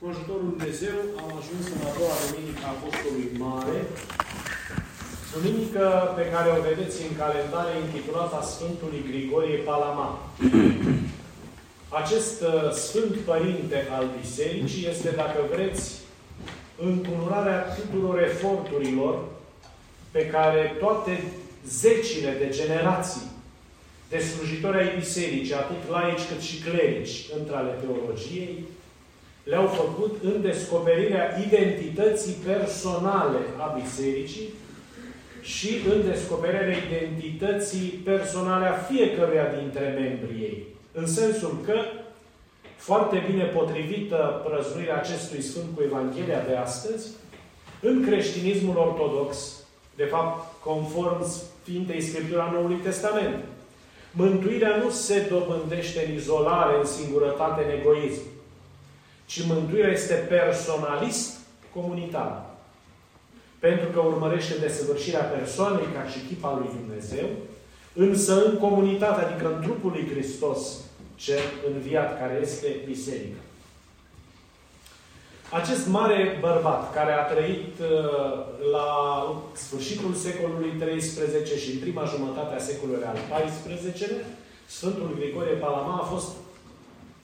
Cu ajutorul Dumnezeu am ajuns în a doua duminică a Apostolului Mare, duminică pe care o vedeți în calendare intitulată a Sfântului Grigorie Palama. Acest uh, Sfânt Părinte al Bisericii este, dacă vreți, încunurarea tuturor eforturilor pe care toate zecile de generații de slujitori ai bisericii, atât laici cât și clerici, între ale teologiei, le-au făcut în descoperirea identității personale a bisericii și în descoperirea identității personale a fiecăruia dintre membrii ei. În sensul că, foarte bine potrivită prăznuirea acestui Sfânt cu Evanghelia de astăzi, în creștinismul ortodox, de fapt, conform Sfintei Scriptura Noului Testament, mântuirea nu se dobândește în izolare, în singurătate, în egoism ci mântuirea este personalist comunitar. Pentru că urmărește desăvârșirea persoanei ca și chip al lui Dumnezeu, însă în comunitate, adică în trupul lui Hristos, cel înviat, care este biserica. Acest mare bărbat, care a trăit uh, la sfârșitul secolului XIII și în prima jumătate a secolului al XIV-lea, Sfântul Grigorie Palama a fost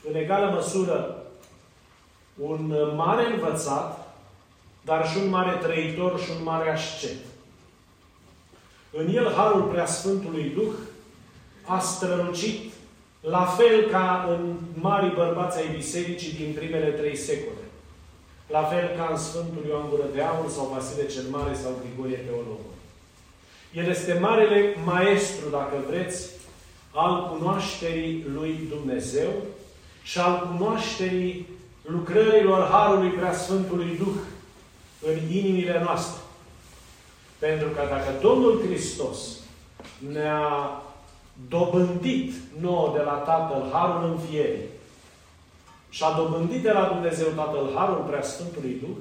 în egală măsură un mare învățat, dar și un mare trăitor și un mare ascet. În el, Harul Preasfântului Duh a strălucit la fel ca în mari bărbați ai bisericii din primele trei secole. La fel ca în Sfântul Ioan Gură de Aur sau Vasile cel Mare sau Grigorie Teologul. El este marele maestru, dacă vreți, al cunoașterii lui Dumnezeu și al cunoașterii lucrărilor Harului Preasfântului Duh în inimile noastre. Pentru că dacă Domnul Hristos ne-a dobândit nouă de la Tatăl Harul Înfierii și a dobândit de la Dumnezeu Tatăl Harul Preasfântului Duh,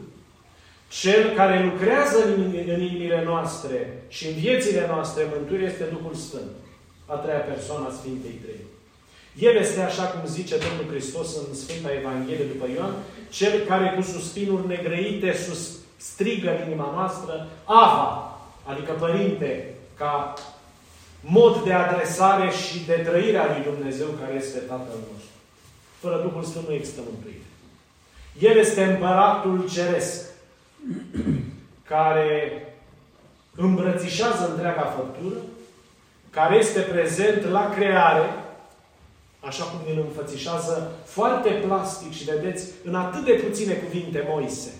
cel care lucrează în inimile noastre și în viețile noastre mântuire este Duhul Sfânt, a treia persoană a Sfintei Trei. El este, așa cum zice Domnul Hristos în Sfânta Evanghelie după Ioan, cel care cu suspinuri negrăite sus, strigă în inima noastră, Ava, adică Părinte, ca mod de adresare și de trăire a lui Dumnezeu care este Tatăl nostru. Fără Duhul Sfânt nu există mântuire. El este împăratul ceresc, care îmbrățișează întreaga făptură, care este prezent la creare, așa cum ne înfățișează foarte plastic și vedeți în atât de puține cuvinte Moise.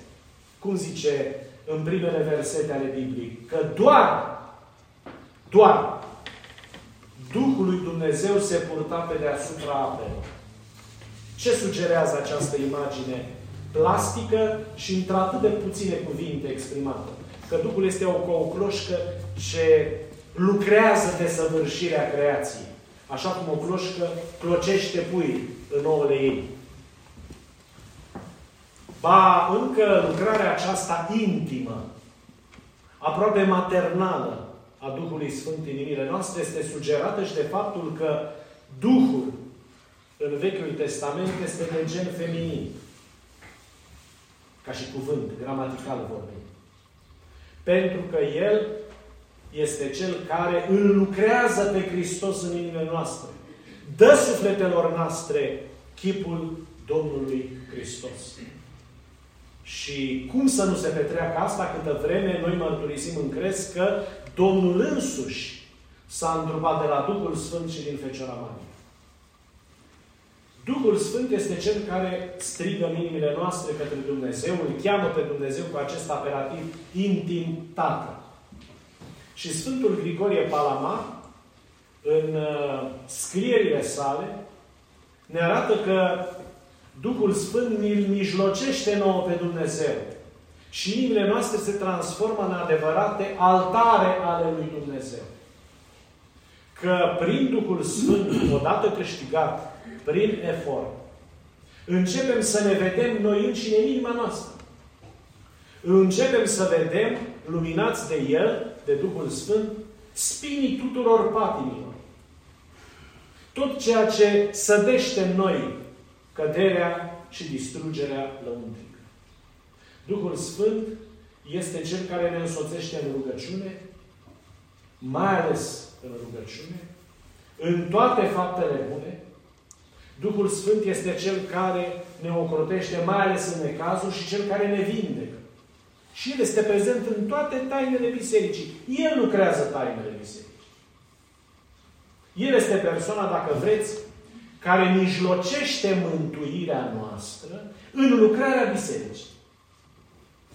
Cum zice în primele versete ale Bibliei? Că doar, doar Duhul lui Dumnezeu se purta pe deasupra apelor. Ce sugerează această imagine plastică și într-atât de puține cuvinte exprimată? Că Duhul este o, o cloșcă ce lucrează de săvârșirea creației. Așa cum o cloșcă clocește pui în ouăle ei. Ba, încă lucrarea aceasta intimă, aproape maternală a Duhului Sfânt în inimile noastre este sugerată și de faptul că Duhul în Vechiul Testament este de gen feminin. Ca și cuvânt, gramatical vorbind. Pentru că El este Cel care îl lucrează pe Hristos în inimile noastre. Dă sufletelor noastre chipul Domnului Hristos. Și cum să nu se petreacă asta câtă vreme noi mărturisim în crez că Domnul însuși s-a întrupat de la Duhul Sfânt și din Fecioara Maria. Duhul Sfânt este Cel care strigă în inimile noastre către Dumnezeu, îl cheamă pe Dumnezeu cu acest apelativ intim Tată. Și Sfântul Grigorie Palama, în uh, scrierile sale, ne arată că Duhul Sfânt îl mijlocește nouă pe Dumnezeu. Și inimile noastre se transformă în adevărate altare ale lui Dumnezeu. Că prin Duhul Sfânt, odată câștigat, prin efort, începem să ne vedem noi înșine în inima noastră. Începem să vedem, luminați de El, de Duhul Sfânt, spinii tuturor patimilor. Tot ceea ce sădește în noi căderea și distrugerea lăuntrică. Duhul Sfânt este Cel care ne însoțește în rugăciune, mai ales în rugăciune, în toate faptele bune. Duhul Sfânt este Cel care ne ocrotește, mai ales în necazuri, și Cel care ne vindecă. Și El este prezent în toate tainele bisericii. El lucrează tainele bisericii. El este persoana, dacă vreți, care mijlocește mântuirea noastră în lucrarea bisericii.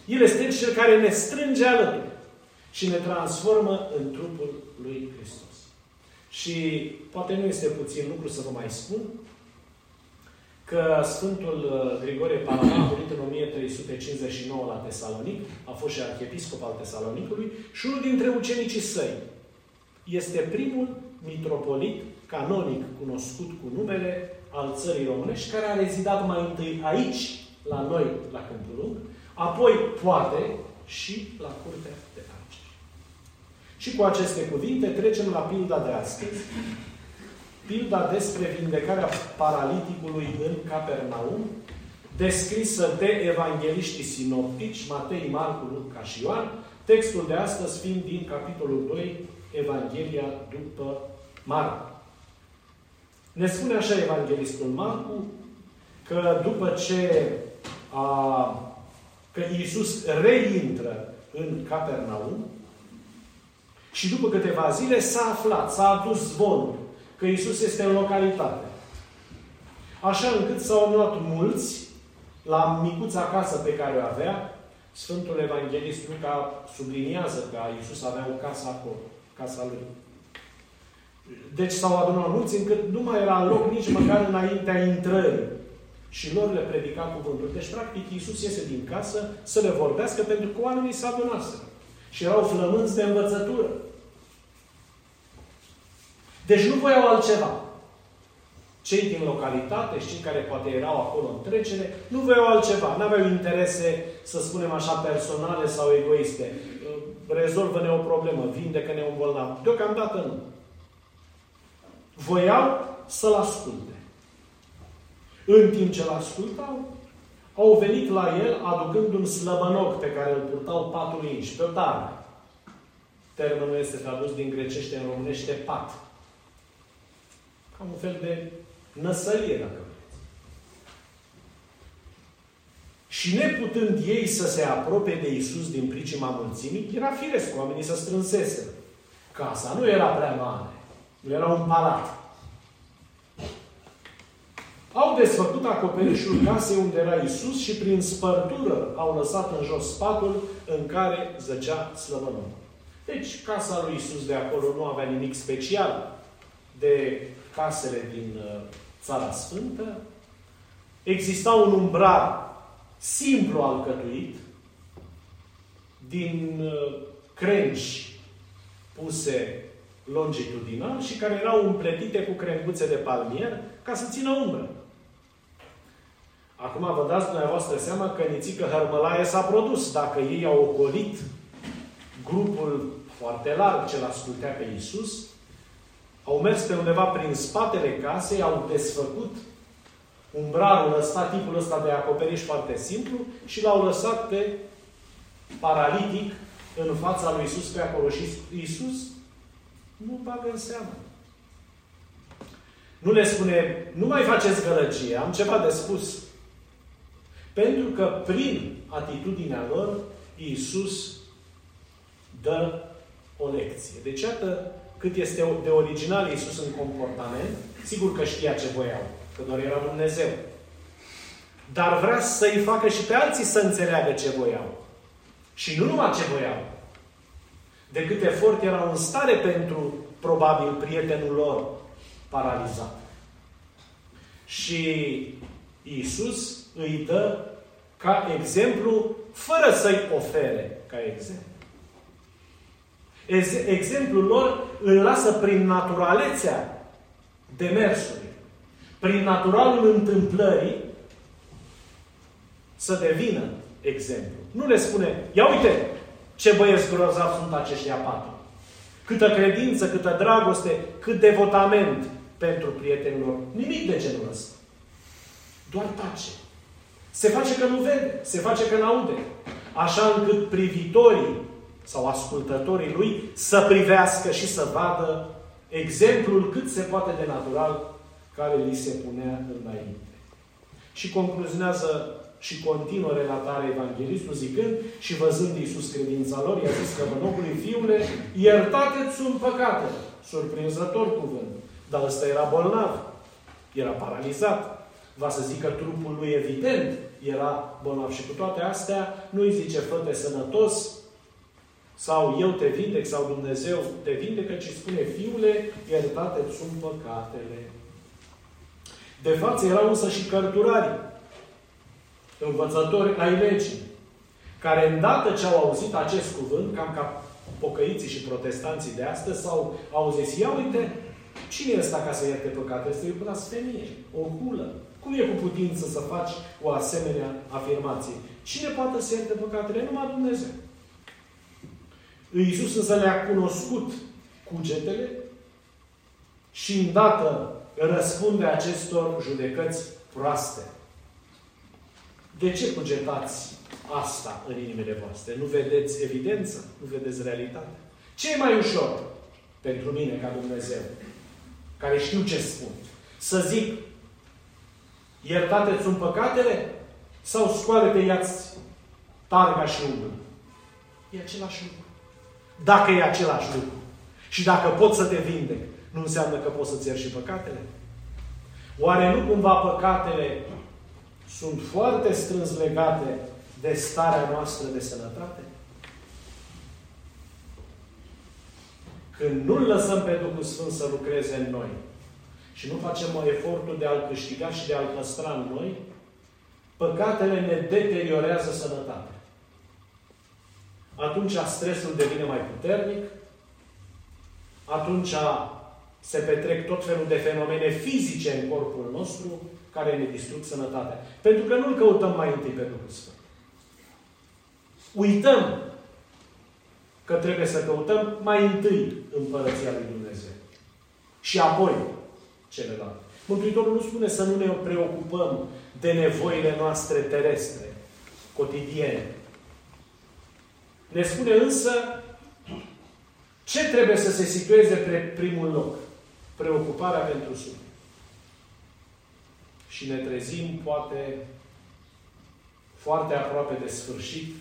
El este cel care ne strânge alături și ne transformă în trupul lui Hristos. Și poate nu este puțin lucru să vă mai spun că Sfântul uh, Grigorie Palama a murit în 1359 la Tesalonic, a fost și arhiepiscop al Tesalonicului și unul dintre ucenicii săi este primul mitropolit canonic cunoscut cu numele al țării românești, care a rezidat mai întâi aici, la noi, la Câmpul Lung, apoi, poate, și la Curtea de Argeri. Și cu aceste cuvinte trecem la pilda de astăzi, pilda despre vindecarea paraliticului în Capernaum, descrisă de evangeliștii sinoptici, Matei, Marcu, Luca și Ioan, textul de astăzi fiind din capitolul 2, Evanghelia după Marcu. Ne spune așa Evanghelistul Marcu că după ce a, că Iisus reintră în Capernaum și după câteva zile s-a aflat, s-a adus zvonul că Iisus este în localitate. Așa încât s-au luat mulți la micuța casă pe care o avea. Sfântul Evanghelist Luca subliniază că Iisus avea o casă acolo, casa lui. Deci s-au adunat mulți încât nu mai era loc nici măcar înaintea intrării. Și lor le predica cuvântul. Deci, practic, Iisus iese din casă să le vorbească pentru că oamenii s-au adunase. Și erau flămânți de învățătură. Deci nu voiau altceva. Cei din localitate și cei care poate erau acolo în trecere, nu voiau altceva. Nu aveau interese, să spunem așa, personale sau egoiste. Rezolvă-ne o problemă, vindecă-ne un bolnav. Deocamdată nu voiau să-l asculte. În timp ce l ascultau, au venit la el aducând un slăbănoc pe care îl purtau patru inci, pe o targă. Termenul este tradus din grecește în românește pat. Ca un fel de năsălie, dacă vreți. Și neputând ei să se apropie de Isus din pricima mulțimii, era firesc oamenii să strânsese. Casa nu era prea mare. Nu era un palat. Au desfăcut acoperișul casei unde era Isus și prin spărtură au lăsat în jos spatul în care zăcea slăbănul. Deci, casa lui Isus de acolo nu avea nimic special de casele din uh, Țara Sfântă. Exista un umbrar simplu alcătuit din uh, crengi puse longitudinal și care erau împletite cu crenguțe de palmier ca să țină umbră. Acum vă dați dumneavoastră seama că Nițică Hărmălaie s-a produs. Dacă ei au ocolit grupul foarte larg ce-l ascultea pe Iisus, au mers pe undeva prin spatele casei, au desfăcut umbrarul ăsta, tipul ăsta de acoperiș foarte simplu și l-au lăsat pe paralitic în fața lui Iisus pe acolo. Și Iisus nu bagă în seamă. Nu le spune, nu mai faceți gălăgie, am ceva de spus. Pentru că prin atitudinea lor, Iisus dă o lecție. Deci, iată cât este de original Iisus în comportament. Sigur că știa ce voiau, că doar era Dumnezeu. Dar vrea să-i facă și pe alții să înțeleagă ce voiau. Și nu numai ce voiau, de cât efort erau în stare pentru, probabil, prietenul lor paralizat. Și Iisus îi dă ca exemplu, fără să-i ofere ca exemplu. Exemplul lor îl lasă prin naturalețea demersului, prin naturalul întâmplării, să devină exemplu. Nu le spune, ia uite, ce băieți grozavi sunt aceștia patru. Câtă credință, câtă dragoste, cât devotament pentru prietenilor. Nimic de genul ăsta. Doar tace. Se face că nu vede, se face că n-aude. Așa încât privitorii sau ascultătorii lui să privească și să vadă exemplul cât se poate de natural care li se punea înainte. Și concluzionează și continuă relatarea evanghelistul zicând și văzând Iisus credința lor, i-a zis că bănocului fiule, iertate-ți sunt păcate. Surprinzător cuvânt. Dar ăsta era bolnav. Era paralizat. Va să zică trupul lui evident era bolnav. Și cu toate astea nu îi zice fă sănătos sau eu te vindec sau Dumnezeu te vindecă, ci spune fiule, iertate-ți sunt păcatele. De față erau însă și cărturarii învățători ai legii, care îndată ce au auzit acest cuvânt, cam ca pocăiții și protestanții de astăzi, sau au zis, ia uite, cine e ăsta ca să ierte păcate? Este o blasfemie, o hulă. Cum e cu putință să faci o asemenea afirmație? Cine poate să ierte păcatele? Numai Dumnezeu. Iisus însă le-a cunoscut cugetele și îndată răspunde acestor judecăți proaste. De ce cugetați asta în inimile voastre? Nu vedeți evidență? Nu vedeți realitate? Ce e mai ușor pentru mine ca Dumnezeu, care știu ce spun? Să zic, iertate-ți sunt păcatele? Sau scoală-te, iați targa și umblă? E același lucru. Dacă e același lucru și dacă pot să te vindec, nu înseamnă că poți să-ți ierși și păcatele? Oare nu cumva păcatele sunt foarte strâns legate de starea noastră de sănătate? Când nu-L lăsăm pe Duhul Sfânt să lucreze în noi și nu facem efortul de a-L câștiga și de a-L păstra în noi, păcatele ne deteriorează sănătatea. Atunci stresul devine mai puternic, atunci se petrec tot felul de fenomene fizice în corpul nostru, care ne distrug sănătatea. Pentru că nu-L căutăm mai întâi pe Duhul Sfânt. Uităm că trebuie să căutăm mai întâi Împărăția Lui Dumnezeu. Și apoi celelalte. Mântuitorul nu spune să nu ne preocupăm de nevoile noastre terestre, cotidiene. Ne spune însă ce trebuie să se situeze pe primul loc. Preocuparea pentru suflet și ne trezim poate foarte aproape de sfârșit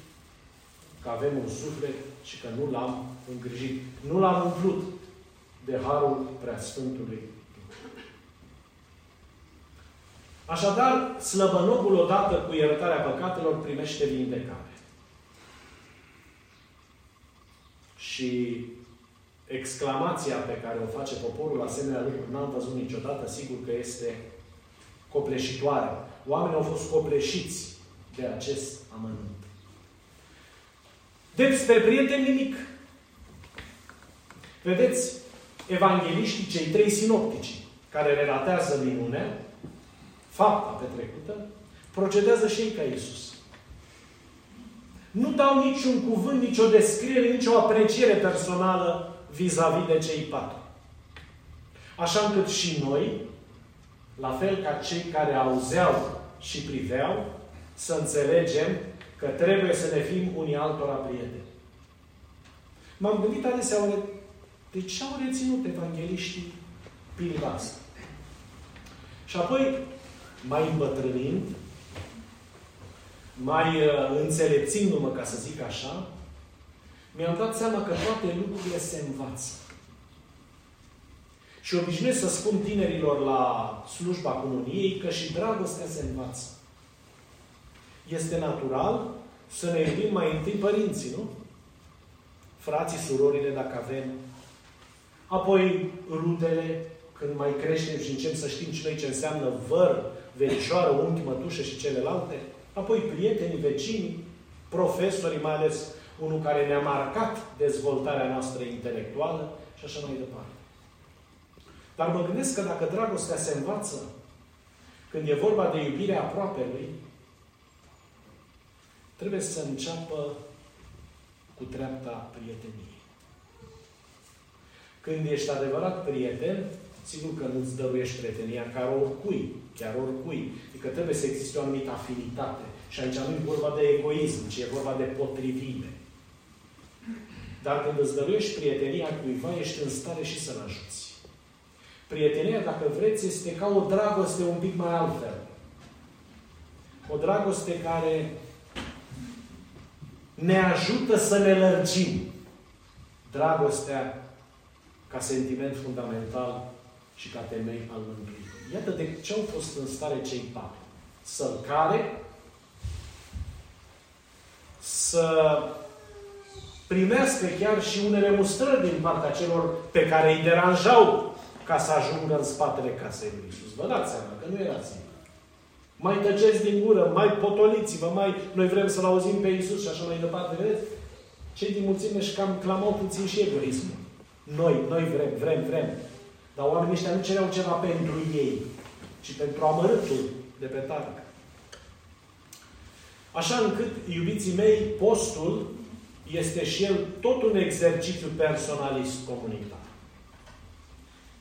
că avem un suflet și că nu l-am îngrijit. Nu l-am umplut de Harul Preasfântului. Așadar, slăbănogul odată cu iertarea păcatelor primește vindecare. Și exclamația pe care o face poporul asemenea lucruri n-am văzut niciodată, sigur că este copleșitoare. Oamenii au fost copleșiți de acest amănunt. Despre prieteni nimic. Vedeți, evangeliștii, cei trei sinoptici, care relatează minunea, fapta petrecută, procedează și ei ca Iisus. Nu dau niciun cuvânt, nicio descriere, nicio apreciere personală vis-a-vis -vis de cei patru. Așa încât și noi, la fel ca cei care auzeau și priveau, să înțelegem că trebuie să ne fim unii altora prieteni. M-am gândit adesea, de ce au reținut evangeliștii pilda asta? Și apoi, mai îmbătrânind, mai uh, înțelepțindu-mă, ca să zic așa, mi-am dat seama că toate lucrurile se învață. Și obișnuiesc să spun tinerilor la slujba comuniei că și dragostea se învață. Este natural să ne iubim mai întâi părinții, nu? Frații, surorile, dacă avem. Apoi rudele, când mai creștem și încep să știm și noi ce înseamnă văr, verișoară, unchi, mătușă și celelalte. Apoi prietenii, vecinii, profesorii, mai ales unul care ne-a marcat dezvoltarea noastră intelectuală și așa mai departe. Dar mă gândesc că dacă dragostea se învață, când e vorba de iubirea aproapelui, trebuie să înceapă cu treapta prieteniei. Când ești adevărat prieten, sigur că nu-ți dăruiești prietenia ca oricui, chiar oricui. Adică trebuie să existe o anumită afinitate. Și aici nu e vorba de egoism, ci e vorba de potrivire. Dar când îți dăruiești prietenia cuiva, ești în stare și să-l ajuți. Prietenia, dacă vreți, este ca o dragoste un pic mai altfel. O dragoste care ne ajută să ne lărgim. Dragostea ca sentiment fundamental și ca temei al mântuirii. Iată de ce au fost în stare cei patru. Să-l care, să primească chiar și unele mustrări din partea celor pe care îi deranjau ca să ajungă în spatele casei lui Isus. Vă dați seama că nu era simplu. Mai tăceți din gură, mai potoliți-vă, mai... Noi vrem să-L auzim pe Isus și așa mai departe. Vedeți? Cei din mulțime și cam clamau puțin și egoismul. Noi, noi vrem, vrem, vrem. Dar oamenii ăștia nu cereau ceva pentru ei, ci pentru amărâtul de pe targă. Așa încât, iubiții mei, postul este și el tot un exercițiu personalist comunitar.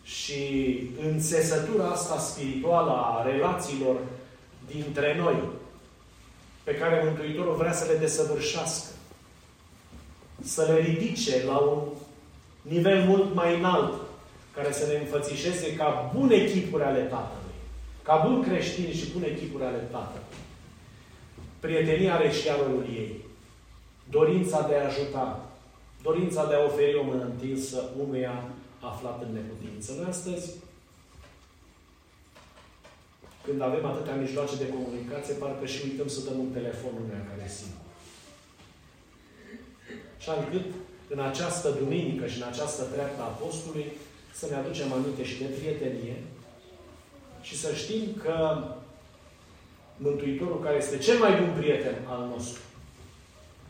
Și în țesătura asta spirituală a relațiilor dintre noi, pe care Mântuitorul vrea să le desăvârșească, să le ridice la un nivel mult mai înalt, care să ne înfățișeze ca bune echipuri ale Tatălui, ca bun creștini și bune echipuri ale Tatălui. Prietenia are și rolul ei. Dorința de a ajuta, dorința de a oferi o mână întinsă unuia aflat în neputință. Noi astăzi, când avem atâtea mijloace de comunicație, parcă și uităm să dăm un telefon unuia care e singur. Așa încât, în această duminică și în această treaptă a Apostolului, să ne aducem aminte și de prietenie și să știm că Mântuitorul care este cel mai bun prieten al nostru,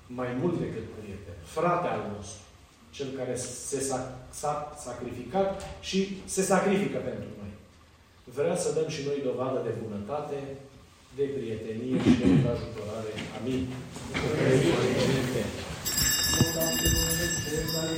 mai mult decât prieten, frate al nostru, cel care se sac- s-a sacrificat și se sacrifică pentru noi. Vrea să dăm și noi dovadă de bunătate, de prietenie și de ajutorare. Amin. Amin.